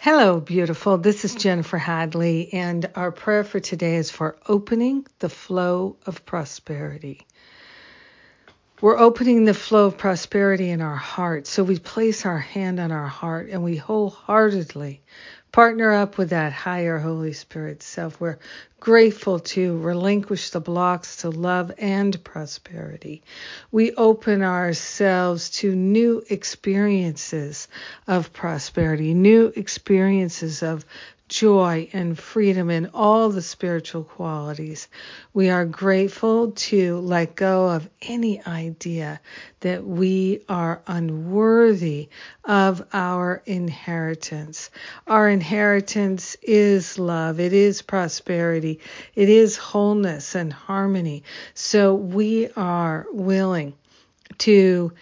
Hello, beautiful. This is Jennifer Hadley, and our prayer for today is for opening the flow of prosperity. We're opening the flow of prosperity in our heart. So we place our hand on our heart and we wholeheartedly partner up with that higher Holy Spirit self. We're grateful to relinquish the blocks to love and prosperity. We open ourselves to new experiences of prosperity, new experiences of joy and freedom and all the spiritual qualities. We are grateful to let go of any idea that we are unworthy of our inheritance. Our inheritance is love, it is prosperity, it is wholeness and harmony. So we are willing to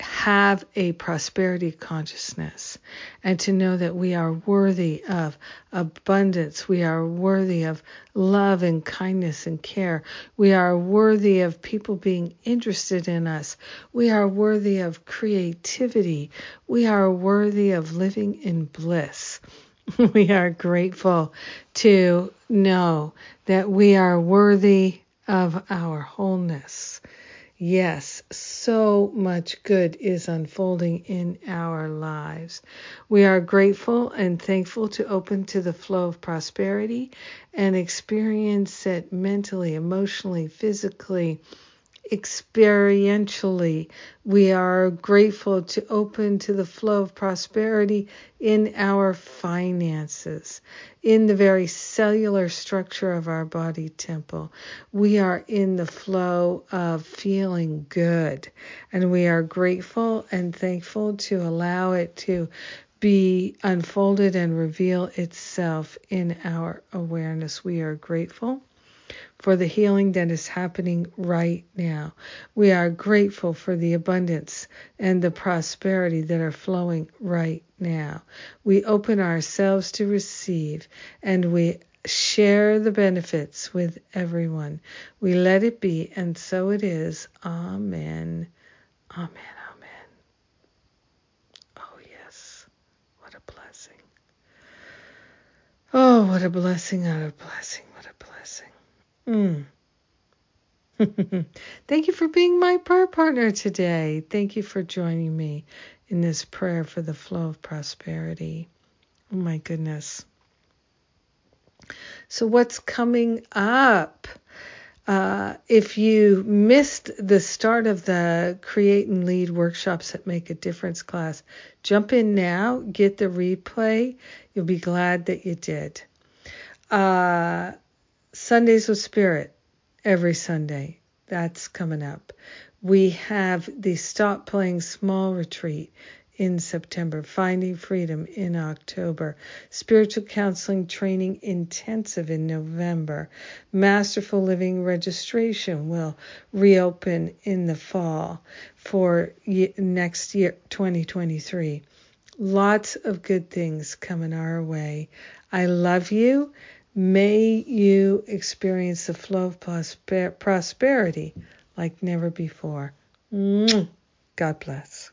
have a prosperity consciousness and to know that we are worthy of abundance. We are worthy of love and kindness and care. We are worthy of people being interested in us. We are worthy of creativity. We are worthy of living in bliss. we are grateful to know that we are worthy of our wholeness. Yes, so much good is unfolding in our lives. We are grateful and thankful to open to the flow of prosperity and experience it mentally, emotionally, physically, experientially. We are grateful to open to the flow of prosperity in our finances, in the very cellular structure of our body temple. We are in the flow of feeling good, and we are grateful and thankful to allow it to be unfolded and reveal itself in our awareness. We are grateful for the healing that is happening right now. We are grateful for the abundance and the prosperity that are flowing right now. We open ourselves to receive and we share the benefits with everyone. We let it be, and so it is. Amen. Amen. Amen. Oh, yes. What a blessing. Oh, what a blessing, what a blessing. Mm. Thank you for being my prayer partner today. Thank you for joining me in this prayer for the flow of prosperity. Oh my goodness. So, what's coming up? Uh, if you missed the start of the Create and Lead workshops that make a difference class, jump in now, get the replay. You'll be glad that you did. Uh, Sundays with Spirit every Sunday. That's coming up. We have the Stop Playing Small retreat in September, Finding Freedom in October, Spiritual Counseling Training Intensive in November, Masterful Living registration will reopen in the fall for next year, 2023. Lots of good things coming our way. I love you. May you experience the flow of prosper- prosperity like never before. God bless.